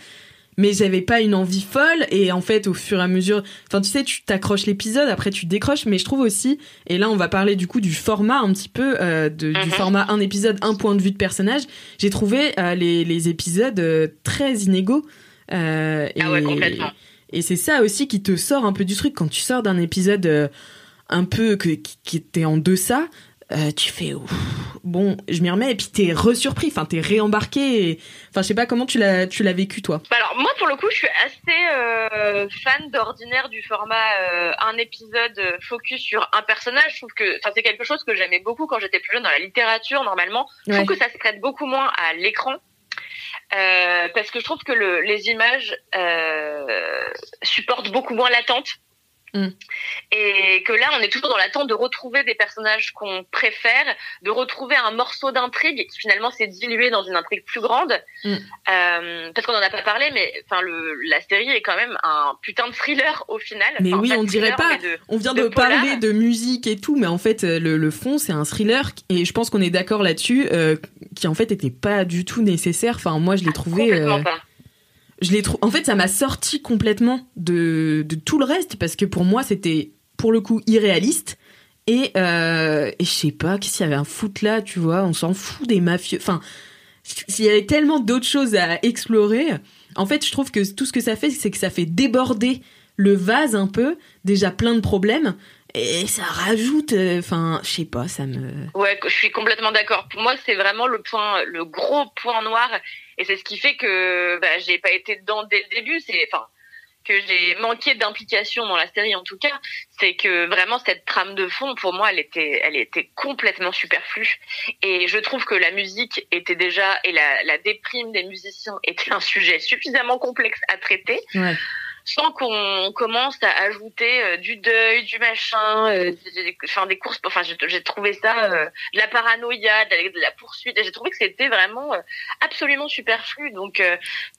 Mais j'avais pas une envie folle, et en fait, au fur et à mesure. Enfin, tu sais, tu t'accroches l'épisode, après tu décroches, mais je trouve aussi, et là, on va parler du coup du format un petit peu, euh, de, du Mhm. format un épisode, un point de vue de personnage. J'ai trouvé euh, les, les épisodes euh, très inégaux. Euh, Ah ouais, et- complètement. et c'est ça aussi qui te sort un peu du truc quand tu sors d'un épisode un peu que, qui était en deçà. Euh, tu fais ouf, bon, je m'y remets et puis t'es resurpris, enfin t'es réembarqué. et- Enfin, je sais pas comment tu l'as tu l'as vécu toi. Bah alors moi pour le coup je suis assez euh, fan d'ordinaire du format euh, un épisode focus sur un personnage. Je trouve que enfin c'est quelque chose que j'aimais beaucoup quand j'étais plus jeune dans la littérature normalement. Je Ouais. trouve que ça se prête beaucoup moins à l'écran. Parce que je trouve que le, les images supportent beaucoup moins l'attente. Mm. Et que là, on est toujours dans l'attente de retrouver des personnages qu'on préfère, de retrouver un morceau d'intrigue qui finalement s'est dilué dans une intrigue plus grande. Mm. Euh, parce qu'on en a pas parlé, mais enfin la série est quand même un putain de thriller au final. Mais Enfin, oui, on dirait pas. de- On vient de parler de musique et tout, mais en fait, le, le fond, c'est un thriller, et je pense qu'on est d'accord là-dessus, euh, qui en fait était pas du tout nécessaire. Enfin, moi, je l'ai trouvé. Complètement euh, pas. Je l'ai En fait, ça m'a sorti complètement de, tout le reste, parce que pour moi, c'était pour le coup irréaliste. Et, euh, je sais pas, qu'est-ce qu'il y avait un foot là, tu vois, on s'en fout des mafieux. Enfin, il y avait tellement d'autres choses à explorer. En fait, je trouve que tout ce que ça fait, c'est que ça fait déborder le vase un peu, déjà plein de problèmes, et ça rajoute, euh, enfin, je sais pas, ça me... Ouais, je suis complètement d'accord. Pour moi, c'est vraiment le point, le gros point noir, et c'est ce qui fait que bah, j'ai pas été dedans dès le début. C'est, enfin, que j'ai manqué d'implication dans la série en tout cas, c'est que vraiment cette trame de fond, pour moi, elle était, elle était complètement superflue. Et je trouve que la musique était déjà et la, la déprime des musiciens était un sujet suffisamment complexe à traiter Ouais. Sans qu'on commence à ajouter euh, du deuil, du machin, euh, enfin des courses. Enfin, j'ai trouvé ça euh, de la paranoïa, de la, poursuite. J'ai trouvé que c'était vraiment absolument superflu. Donc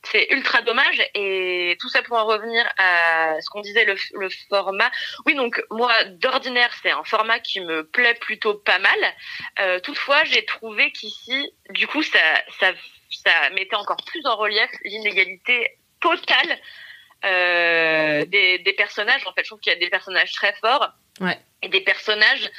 c'est ultra dommage. Et tout ça pour en revenir à ce qu'on disait le, le format. Oui, donc moi d'ordinaire c'est un format qui me plaît plutôt pas mal. Euh, toutefois, j'ai trouvé qu'ici, du coup, ça, ça, ça mettait encore plus en relief l'inégalité totale euh, des, des personnages. En fait, je trouve qu'il y a des personnages très forts Ouais. et des personnages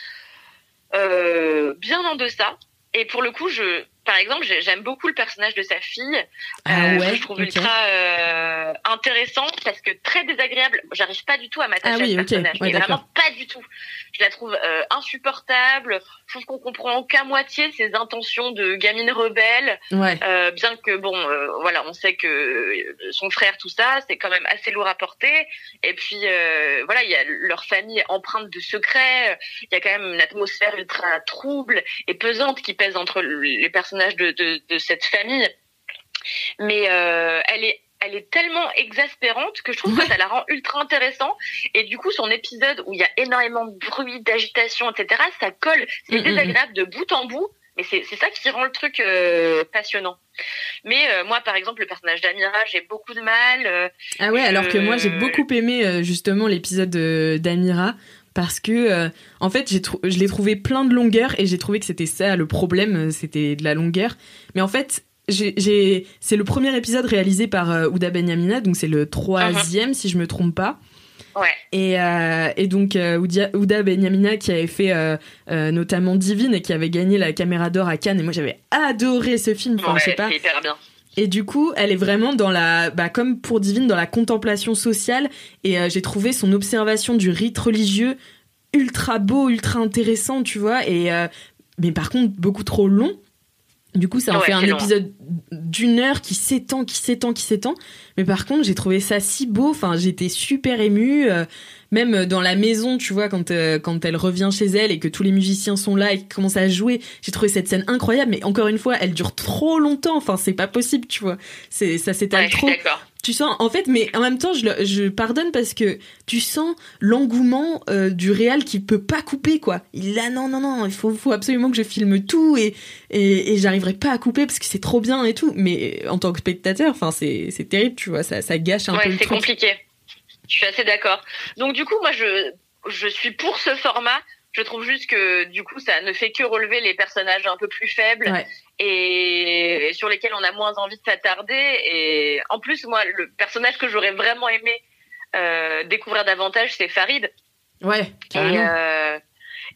euh, bien en deçà. Et pour le coup, je, par exemple, j'ai- j'aime beaucoup le personnage de sa fille. Ah euh, ouais, je trouve ultra euh, intéressant parce que très désagréable. J'arrive pas du tout à m'attacher Ah oui, à ce personnage, Ouais, mais d'accord. vraiment pas du tout. Je la trouve euh, insupportable. Je trouve qu'on comprend qu'à moitié ses intentions de gamine rebelle. Ouais. Euh, bien que bon, voilà, on sait que son frère, tout ça, c'est quand même assez lourd à porter. Et puis voilà, il y a leur famille empreinte de secrets. Il y a quand même une atmosphère ultra trouble et pesante qui pèse entre les personnages de, de, de cette famille. Mais euh, elle est elle est tellement exaspérante que je trouve Ouais. que ça la rend ultra intéressant. Et du coup son épisode où il y a énormément de bruit d'agitation etc ça colle. C'est Mm, mm, désagréable de bout en bout mais c'est ça qui rend le truc euh, passionnant. Mais euh, moi par exemple le personnage d'Amira j'ai beaucoup de mal euh, Ah ouais, alors que moi j'ai beaucoup aimé justement l'épisode de- d'Amira parce que euh, en fait j'ai je l'ai trouvé plein de longueur et j'ai trouvé que c'était ça le problème, euh, c'était de la longueur. Mais en fait j'ai- c'est le premier épisode réalisé par euh, Ouda Benyamina, donc c'est le troisième si je me trompe pas. ouais Et, euh, et donc Ouda Benyamina qui avait fait notamment Divine et qui avait gagné la caméra d'or à Cannes et moi j'avais adoré ce film. Enfin, ouais, je sais pas. hyper bien Et du coup, elle est vraiment dans la, bah, comme pour Divine, dans la contemplation sociale. Et euh, j'ai trouvé son observation du rite religieux ultra beau, ultra intéressant, tu vois. Et euh, mais par contre, beaucoup trop long. Du coup, ça en Ouais, fait un long. épisode d'une heure qui s'étend, qui s'étend, qui s'étend. Mais par contre, j'ai trouvé ça si beau. Enfin, j'étais super émue. Euh, même dans la maison, tu vois, quand, euh, quand elle revient chez elle et que tous les musiciens sont là et qu'ils commencent à jouer, j'ai trouvé cette scène incroyable. Mais encore une fois, elle dure trop longtemps. Enfin, c'est pas possible, tu vois. C'est, ça s'étale ouais, trop. Tu sens, en fait, mais en même temps, je, pardonne parce que tu sens l'engouement euh, du réal qui peut pas couper, quoi. Il a non, non, non, il faut, faut absolument que je filme tout et, et, et j'arriverai pas à couper parce que c'est trop bien et tout. Mais en tant que spectateur, enfin, c'est, c'est terrible, tu vois, ça, ça gâche un peu ouais c'est compliqué je suis assez d'accord donc du coup moi je je suis pour ce format je trouve juste que du coup ça ne fait que relever les personnages un peu plus faibles Ouais. et, et sur lesquels on a moins envie de s'attarder. Et en plus, moi, le personnage que j'aurais vraiment aimé euh, découvrir davantage, c'est Farid. Ouais, Et, euh,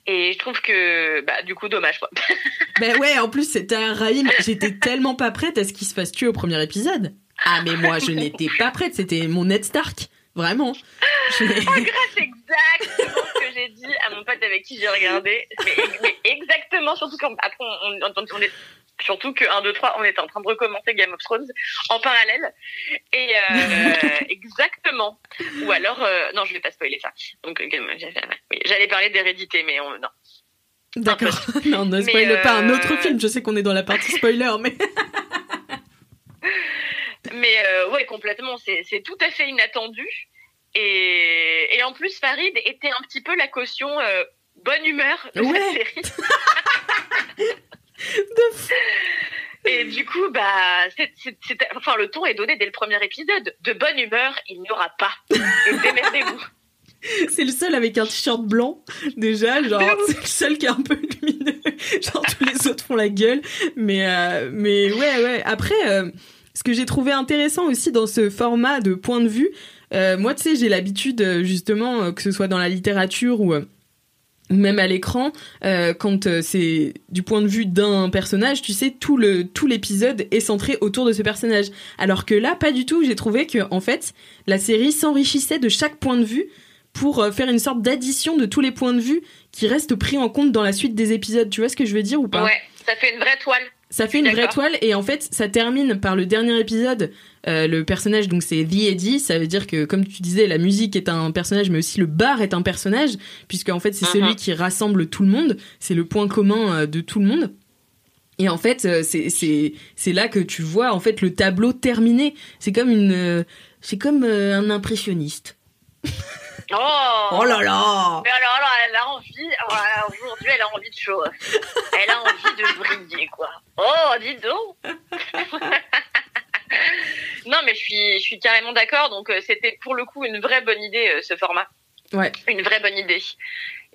et je trouve que, bah, du coup, dommage quoi. Ben ouais, en plus, c'était un Raïm. J'étais tellement pas prête à ce qu'il se fasse tuer au premier épisode. Ah, mais moi, je n'étais pas prête. C'était mon Ned Stark. Vraiment. Ah, c'est exactement ce que j'ai dit à mon pote avec qui j'ai regardé. Mais, mais exactement, surtout quand après on, on, on est surtout que 1, 2, 3, on était en train de recommencer Game of Thrones en parallèle. Et euh, exactement. Ou alors, euh, non, je vais pas spoiler ça. Donc, euh, j'allais parler d'hérédité, mais on, non. D'accord. non, ne spoile pas un autre film. Je sais qu'on est dans la partie spoiler, mais. mais euh, ouais, complètement. C'est tout à fait inattendu. Et, et en plus, Farid était un petit peu la caution bonne humeur de ouais. cette série. de fou. Et du coup, bah, enfin, le ton est donné dès le premier épisode. De bonne humeur, il n'y aura pas. Démerdez-vous. C'est le seul avec un t-shirt blanc, déjà, genre, c'est le seul qui est un peu lumineux. Genre, tous les autres font la gueule. Mais, euh, mais ouais, ouais. Après, euh, ce que j'ai trouvé intéressant aussi dans ce format de point de vue, euh, moi, tu sais, j'ai l'habitude, justement, que ce soit dans la littérature ou même à l'écran, euh, quand euh, c'est du point de vue d'un personnage, tu sais, tout le tout l'épisode est centré autour de ce personnage. Alors que là, pas du tout. J'ai trouvé que en fait, la série s'enrichissait de chaque point de vue pour euh, faire une sorte d'addition de tous les points de vue qui restent pris en compte dans la suite des épisodes. Tu vois ce que je veux dire ou pas? Ouais, ça fait une vraie toile. Ça fait une vraie toile et en fait ça termine par le dernier épisode. Euh, le personnage donc c'est The Eddie, ça veut dire que comme tu disais la musique est un personnage mais aussi le bar est un personnage puisque en fait c'est uh -huh. celui qui rassemble tout le monde, c'est le point commun euh, de tout le monde. Et en fait euh, c'est c'est c'est là que tu vois en fait le tableau terminé. C'est comme une euh, c'est comme euh, un impressionniste. Oh, oh là là Mais alors, alors elle a envie, aujourd'hui elle a envie de chaud. Elle a envie de briller, quoi. Oh, dis donc Non, mais je suis, je suis carrément d'accord. Donc, euh, c'était pour le coup une vraie bonne idée, euh, ce format. Ouais. Une vraie bonne idée.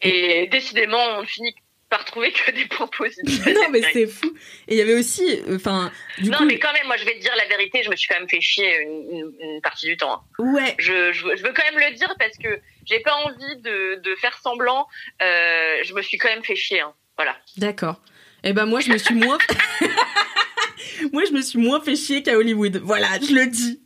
Et décidément, on finit par trouver que des points positifs. non, mais c'est fou. Et il y avait aussi, enfin, non, coup. mais quand même, moi, je vais te dire la vérité, je me suis quand même fait chier une, une, une partie du temps. hein. Ouais. Je, je, je, veux quand même le dire parce que j'ai pas envie de, de faire semblant. Euh, je me suis quand même fait chier. Hein. Voilà. D'accord. Et eh ben moi, je me suis moins. moi, je me suis moins fait chier qu'à Hollywood. Voilà, je le dis.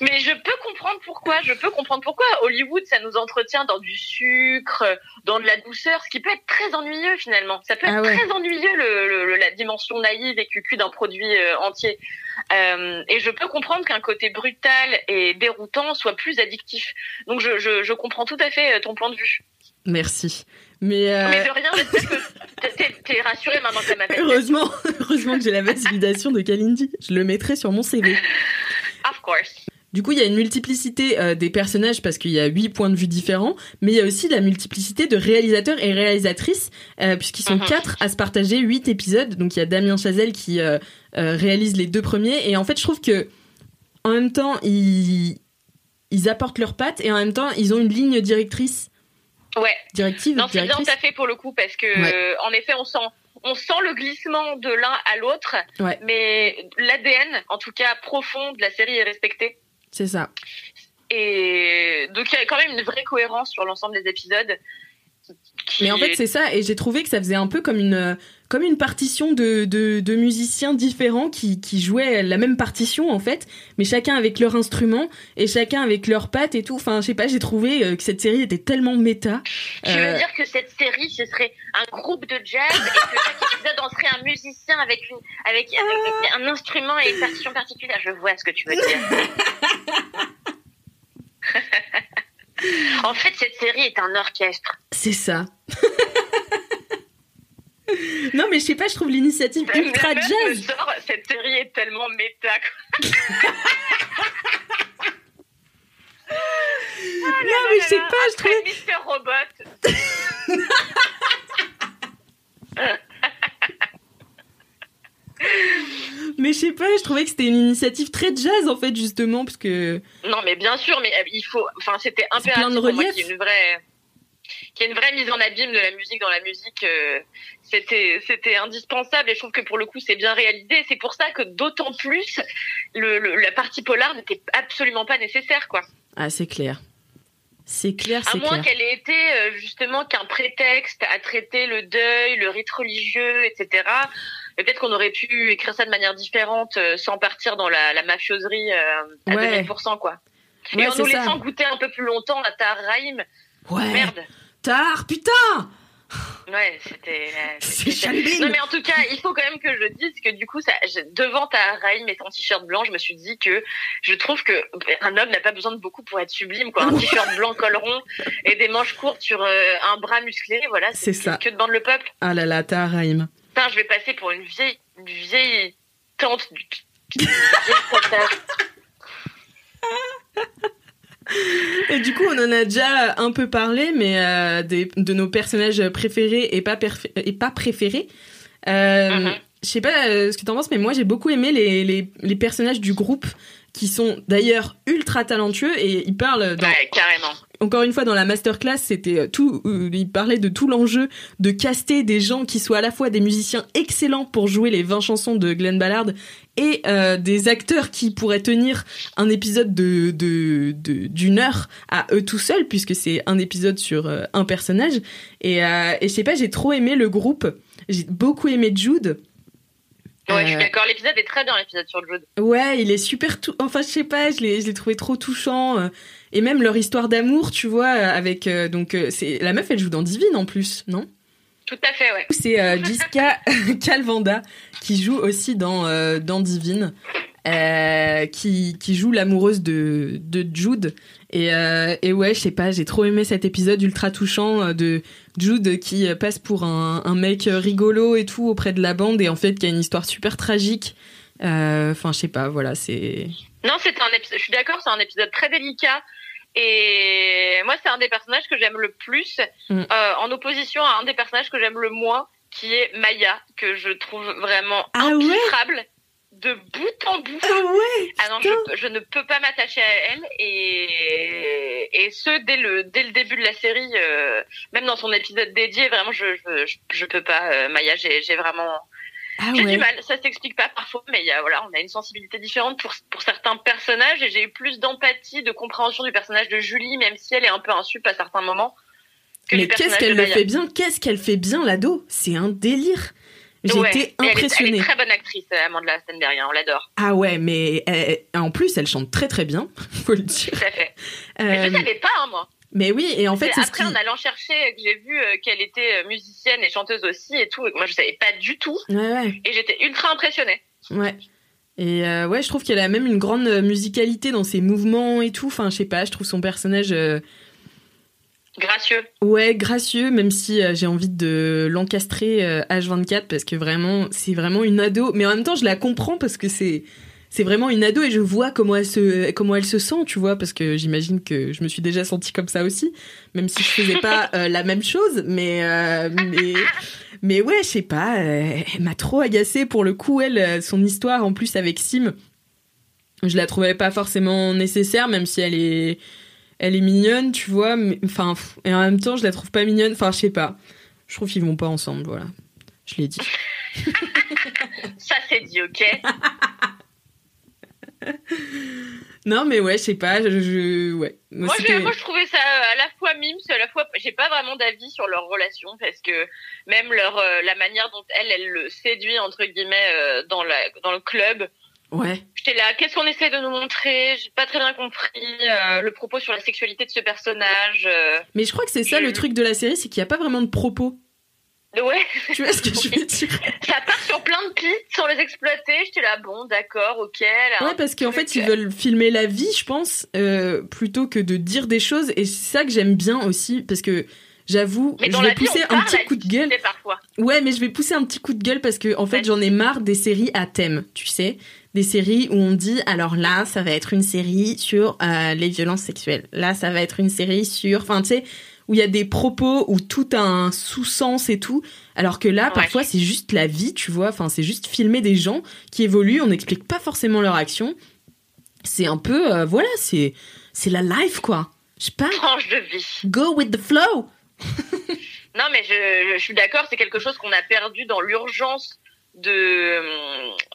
Mais je peux comprendre pourquoi. Je peux comprendre pourquoi. Hollywood, ça nous entretient dans du sucre, dans de la douceur, ce qui peut être très ennuyeux finalement. Ça peut être ah ouais. très ennuyeux le, le, la dimension naïve et cucu d'un produit euh, entier. Euh, et je peux comprendre qu'un côté brutal et déroutant soit plus addictif. Donc je, je, je comprends tout à fait euh, ton point de vue. Merci. Mais, euh... Mais de rien, t'es, rassurée maintenant que ça m'appelle. Heureusement, heureusement que j'ai la validation de Kalindi. Je le mettrai sur mon CV. Of course. Du coup, il y a une multiplicité euh, des personnages parce qu'il y a huit points de vue différents, mais il y a aussi la multiplicité de réalisateurs et réalisatrices euh, puisqu'ils sont Mhm. quatre à se partager huit épisodes. Donc il y a Damien Chazelle qui euh, réalise les deux premiers et en fait, je trouve que en même temps, ils ils apportent leurs pattes et en même temps, ils ont une ligne directrice. Ouais. Directive. Non, c'est bien tout à fait pour le coup parce que Ouais. en effet, on sent on sent le glissement de l'un à l'autre, Ouais. mais l'ADN, en tout cas profond de la série, est respecté. C'est ça. Et donc il y a quand même une vraie cohérence sur l'ensemble des épisodes. qui Mais en fait, est- c'est ça, et j'ai trouvé que ça faisait un peu comme une, comme une partition de, de, de musiciens différents qui, qui jouaient la même partition, en fait, mais chacun avec leur instrument, et chacun avec leurs pattes et tout. Enfin, je sais pas, j'ai trouvé euh, que cette série était tellement méta. Tu Euh, veux dire que cette série, ce serait un groupe de jazz et que chaque épisode en serait un musicien avec, une, avec, avec un instrument et une partition particulière Je vois ce que tu veux dire. en fait, cette série est un orchestre. C'est ça. non, mais je sais pas, je trouve l'initiative ultra me jazz. sort, cette série est tellement méta. quoi. non, mais je sais pas, je trouvais. Mister Robot. Mais je sais pas, je trouvais que c'était une initiative très jazz, en fait, justement, parce que. Non, mais bien sûr, mais euh, il faut. Enfin, c'était impératif pour moi qu'il y ait une vraie, qu'il y ait une vraie mise en abîme de la musique dans la musique. euh, c'était, c'était indispensable et je trouve que pour le coup, c'est bien réalisé. C'est pour ça que d'autant plus le, le- la partie polar n'était absolument pas nécessaire, quoi. Ah, c'est clair. C'est clair, À moins qu'elle ait été euh, justement qu'un prétexte à traiter le deuil, le rite religieux, etc. Et peut-être qu'on aurait pu écrire ça de manière différente euh, sans partir dans la, la mafioserie à Ouais. 2000%, quoi. Ouais, et en nous ça. laissant goûter un peu plus longtemps à Tahar Rahim. Ouais. Merde. Retard, putain Ouais, c'était. Non, mais en tout cas, il faut quand même que je dise que du coup, ça, devant ta Raïm et ton t-shirt blanc, je me suis dit que je trouve que un homme n'a pas besoin de beaucoup pour être sublime, quoi. Un t-shirt blanc col rond et des manches courtes sur euh, un bras musclé, voilà. C'est ça. Que demande le peuple Ah là là, Taharaim. Putain, je vais passer pour une vieille, une vieille tante du. une vieille tata. Et du coup, on en a déjà un peu parlé, mais euh, des, de nos personnages préférés et pas, perf- et pas préférés. Euh, Mhm. Je sais pas euh, ce que t'en penses, mais moi j'ai beaucoup aimé les, les, les personnages du groupe qui sont d'ailleurs ultra talentueux et ils parlent dans, Ouais, carrément. encore une fois dans la masterclass c'était euh, tout euh, il parlait de tout l'enjeu de caster des gens qui soient à la fois des musiciens excellents pour jouer les 20 chansons de Glenn Ballard et euh, des acteurs qui pourraient tenir un épisode de d'une heure à eux tout seuls puisque c'est un épisode sur euh, un personnage. Et et je sais pas j'ai trop aimé le groupe. J'ai beaucoup aimé Jude Ouais, je Euh, suis d'accord. L'épisode est très bien, l'épisode sur Jude. Ouais, il est super tout. Enfin, je sais pas, je l'ai, je l'ai trouvé trop touchant. euh, Et même leur histoire d'amour, tu vois, euh, avec euh, donc euh, c'est la meuf, elle joue dans Divine en plus, non? Tout à fait, ouais. C'est euh, Jiska Calvanda qui joue aussi dans euh, dans Divine, euh, qui qui joue l'amoureuse de de Jude. Et euh, et ouais, je sais pas, j'ai trop aimé cet épisode ultra touchant euh, de Jude qui passe pour un, un mec rigolo et tout auprès de la bande et en fait qui a une histoire super tragique. Euh, Enfin, je sais pas, voilà, c'est Non, c'est un épisode. Je suis d'accord, c'est un épisode très délicat. Et moi, c'est un des personnages que j'aime le plus, Mm. en opposition à un des personnages que j'aime le moins, qui est Maya, que je trouve vraiment Ah ouais? De bout en bout. Ah ouais Ah non, je, je ne peux pas m'attacher à elle et et ce dès le dès le début de la série, euh, même dans son épisode dédié, vraiment je je je, peux pas. euh, Maya, j'ai j'ai vraiment Ah j'ai ouais. du mal, ça s'explique pas parfois, mais y a, voilà, on a une sensibilité différente pour, pour certains personnages et j'ai eu plus d'empathie, de compréhension du personnage de Julie, même si elle est un peu insup à certains moments. Que Mais qu'est-ce qu'elle le fait bien? Qu'est-ce qu'elle fait bien l'ado? C'est un délire. J'ai Ouais, été mais elle est- impressionnée. Elle est, très bonne actrice, euh, Amanda Stenberg, hein, on l'adore. Ah ouais, mais elle- en plus elle chante très très bien, faut le dire. Tout à fait. Mais je Euh, savais pas, hein, moi. mais oui, et en fait C'est c'est ce après, qui. en allant chercher, que j'ai vu euh, qu'elle était euh, musicienne et chanteuse aussi et tout, et moi je savais pas du tout, Ouais ouais. et j'étais ultra impressionnée. Ouais. Et euh, ouais, je trouve qu'elle a même une grande euh, musicalité dans ses mouvements et tout. Enfin, je sais pas, je trouve son personnage euh, Gracieux. ouais gracieux, même si euh, j'ai envie de l'encastrer euh, H24 parce que vraiment, c'est vraiment une ado. Mais en même temps, je la comprends parce que c'est c'est vraiment une ado et je vois comment elle se comment elle se sent, tu vois, parce que j'imagine que je me suis déjà sentie comme ça aussi, même si je faisais pas euh, la même chose, mais euh, mais mais ouais, je sais pas, euh, elle m'a trop agacée pour le coup elle euh, son histoire en plus avec Sim. Je la trouvais pas forcément nécessaire même si elle est elle est mignonne, tu vois, mais enfin et en même temps, je la trouve pas mignonne, enfin je sais pas. Je trouve qu'ils vont pas ensemble, voilà. Je l'ai dit. Ça, c'est dit, ok Non, mais ouais, je sais pas, je, je- ouais. Moi, Moi, c'était- je, moi, je trouvais ça euh, à la fois mimes, à la fois, j'ai pas vraiment d'avis sur leur relation parce que même leur, euh, la manière dont elle, elle le séduit entre guillemets euh, dans la, dans le club. Ouais. J'étais là, qu'est-ce qu'on essaie de nous montrer? J'ai pas très bien compris euh, le propos sur la sexualité de ce personnage. euh. Mais je crois que c'est ça Je- le truc de la série, c'est qu'il y a pas vraiment de propos. Ouais, Tu vois ce que je veux dire? Ça part sur plein de pistes sans les exploiter. J'étais là, bon, d'accord, ok. Ouais, parce qu'en fait, ils veulent filmer la vie, je pense, euh, plutôt que de dire des choses. Et c'est ça que j'aime bien aussi, parce que j'avoue, je vais vie, pousser on un petit coup de gueule. parfois. Ouais, mais je vais pousser un petit coup de gueule parce que en fait, j'en ai marre des séries à thème, tu sais, des séries où on dit alors là, ça va être une série sur euh, les violences sexuelles. Là, ça va être une série sur, enfin, tu sais, où il y a des propos où tout a un sous-sens et tout, alors que là, Ouais. parfois, c'est juste la vie, tu vois. Enfin, c'est juste filmer des gens qui évoluent. On n'explique pas forcément leur action. C'est un peu, euh, voilà, c'est c'est la life, quoi. Je sais pas. Tranche de vie. Go with the flow. Non, mais je, je suis d'accord, c'est quelque chose qu'on a perdu dans l'urgence de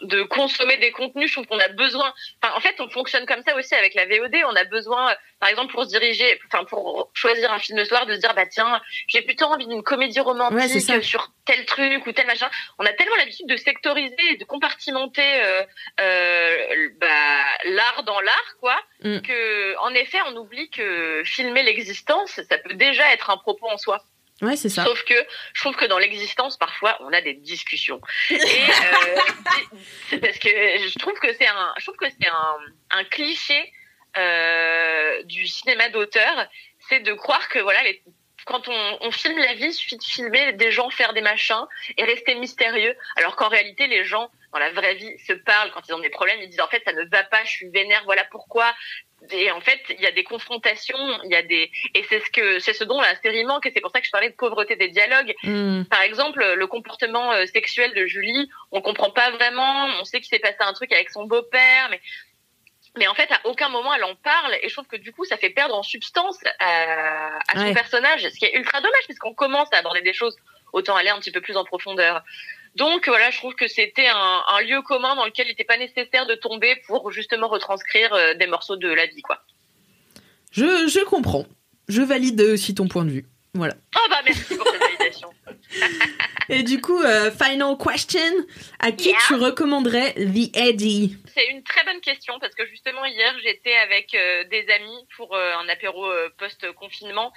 de consommer des contenus. Je trouve qu'on a besoin. Enfin, en fait, on fonctionne comme ça aussi avec la VOD. On a besoin, par exemple, pour se diriger, enfin pour choisir un film le soir, de se dire bah tiens, j'ai plutôt envie d'une comédie romantique sur tel truc ou tel machin. On a tellement l'habitude de sectoriser et de compartimenter euh, euh, bah, l'art dans l'art, quoi, mm. que en effet, on oublie que filmer l'existence, ça peut déjà être un propos en soi. Ouais, c'est ça. Sauf que je trouve que dans l'existence, parfois, on a des discussions. Et euh, parce que je trouve que c'est un, je trouve que c'est un, un cliché euh, du cinéma d'auteur, c'est de croire que voilà, les, quand on, on, filme la vie, il suffit de filmer des gens faire des machins et rester mystérieux, alors qu'en réalité, les gens dans la vraie vie se parlent quand ils ont des problèmes, ils disent en fait ça ne va pas, je suis vénère, voilà pourquoi et en fait, il y a des confrontations, il y a des et c'est ce que c'est ce dont la série manque et c'est pour ça que je parlais de pauvreté des dialogues. Hmm. Par exemple, le comportement euh, sexuel de Julie, on comprend pas vraiment, on sait qu'il s'est passé un truc avec son beau-père mais mais en fait, à aucun moment elle en parle, et je trouve que du coup, ça fait perdre en substance à, à son personnage, ce qui est ultra dommage, puisqu'on commence à aborder des choses, autant aller un petit peu plus en profondeur. Donc voilà, je trouve que c'était un, un, lieu commun dans lequel il n'était pas nécessaire de tomber pour justement retranscrire euh, des morceaux de la vie, quoi. Je, je comprends. Je valide aussi ton point de vue. Voilà. Oh bah merci pour cette validation. Et du coup, euh, final question, à qui tu recommanderais The Eddie C'est une très bonne question parce que justement hier j'étais avec euh, des amis pour un apéro post-confinement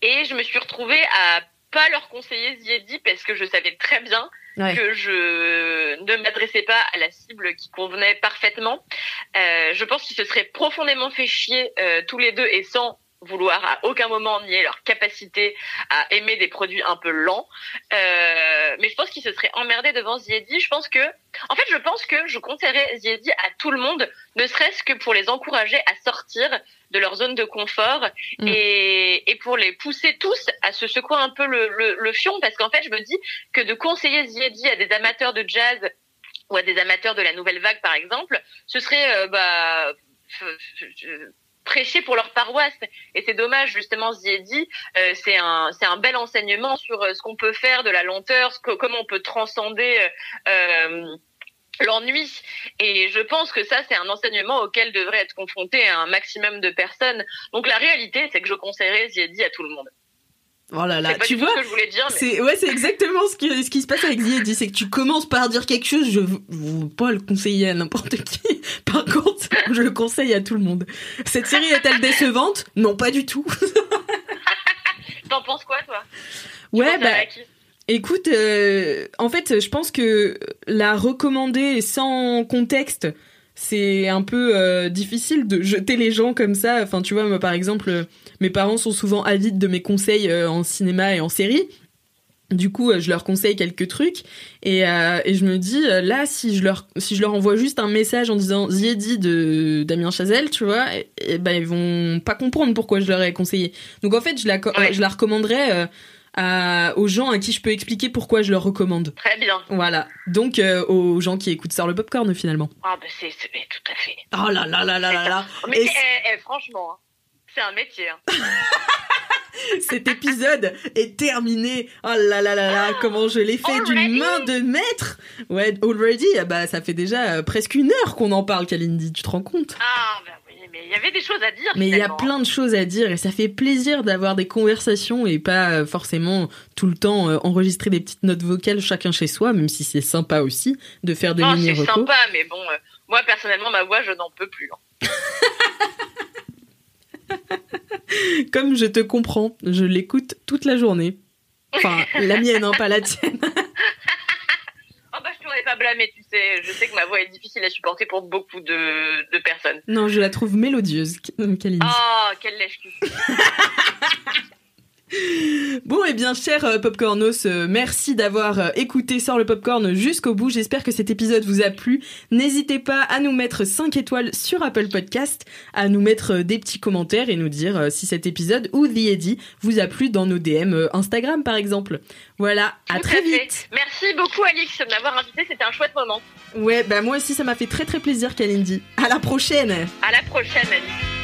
et je me suis retrouvée à pas leur conseiller Eddie parce que je savais très bien que je ne m'adressais pas à la cible qui convenait parfaitement. Euh, je pense qu'ils se seraient profondément fait chier euh, tous les deux et sans vouloir à aucun moment nier leur capacité à aimer des produits un peu lents. Euh, mais je pense qu'ils se seraient emmerdés devant Ziedi. Je pense que, en fait, je pense que je conseillerais Ziedi à tout le monde, ne serait-ce que pour les encourager à sortir de leur zone de confort mm. et, et pour les pousser tous à se secouer un peu le, le, le fion, parce qu'en fait, je me dis que de conseiller Ziedi à des amateurs de jazz ou à des amateurs de la nouvelle vague, par exemple, ce serait euh, bah prêcher pour leur paroisse. Et c'est dommage, justement, Ziedi, euh, c'est un, c'est un bel enseignement sur euh, ce qu'on peut faire de la lenteur, ce comment on peut transcender euh, l'ennui. Et je pense que ça, c'est un enseignement auquel devrait être confronté un maximum de personnes. Donc la réalité, c'est que je conseillerais Ziedi à tout le monde. Oh là là, tu vois, c'est ouais, c'est exactement ce qui ce qui se passe avec Ziedi, c'est que tu commences par dire quelque chose, je veux pas le conseiller à n'importe qui. Par contre, je le conseille à tout le monde. Cette série est-elle décevante? Non, pas du tout. T'en penses quoi, toi? Ouais, bah. Écoute, euh, en fait, je pense que la recommander sans contexte, c'est un peu euh, difficile de jeter les gens comme ça. Enfin, tu vois, moi, par exemple, mes parents sont souvent avides de mes conseils euh, en cinéma et en série. Du coup, je leur conseille quelques trucs et, et je me dis là si je leur si je leur envoie juste un message en disant Ziedi de Damien Chazelle, tu vois, et, ben ils vont pas comprendre pourquoi je leur ai conseillé. Donc en fait, je la je la recommanderais aux gens à qui je peux expliquer pourquoi je leur recommande. Très bien. Voilà. Donc euh, aux gens qui écoutent Sort le Popcorn finalement. Ah bah c'est tout à fait. Oh là là là là là là. Mais eh, eh, franchement, hein, c'est un métier. Hein. Cet épisode est terminé. Oh là là là là, comment je l'ai fait d'une main de maître. Ouais, already, ah bah ça fait déjà euh, presque une heure qu'on en parle, Kalindi. Tu te rends compte? Ah bah il y avait des choses à dire. Mais il y a plein de choses à dire et ça fait plaisir d'avoir des conversations et pas euh, forcément tout le temps euh, enregistrer des petites notes vocales chacun chez soi, même si c'est sympa aussi de faire des mini C'est sympa, mais bon, euh, moi personnellement, ma voix, je n'en peux plus. Hein. Comme je te comprends, je l'écoute toute la journée. Enfin, la mienne, hein, pas la tienne. pas blâmer, tu sais. Je sais que ma voix est difficile à supporter pour beaucoup de, de personnes. Non, je la trouve mélodieuse, Kalindi. Oh, quelle lèche Bon, et eh bien, cher euh, Popcornos, euh, merci d'avoir euh, écouté Sort le Popcorn jusqu'au bout. J'espère que cet épisode vous a plu. N'hésitez pas à nous mettre 5 étoiles sur Apple Podcast, à nous mettre des petits commentaires et nous dire si cet épisode ou The Eddy vous a plu dans nos DM Instagram, par exemple. Voilà, à très vite. Merci beaucoup, Alix, de m'avoir invité. C'était un chouette moment. Ouais, bah moi aussi, ça m'a fait très très plaisir, Kalindi. À la prochaine. À la prochaine, Alix.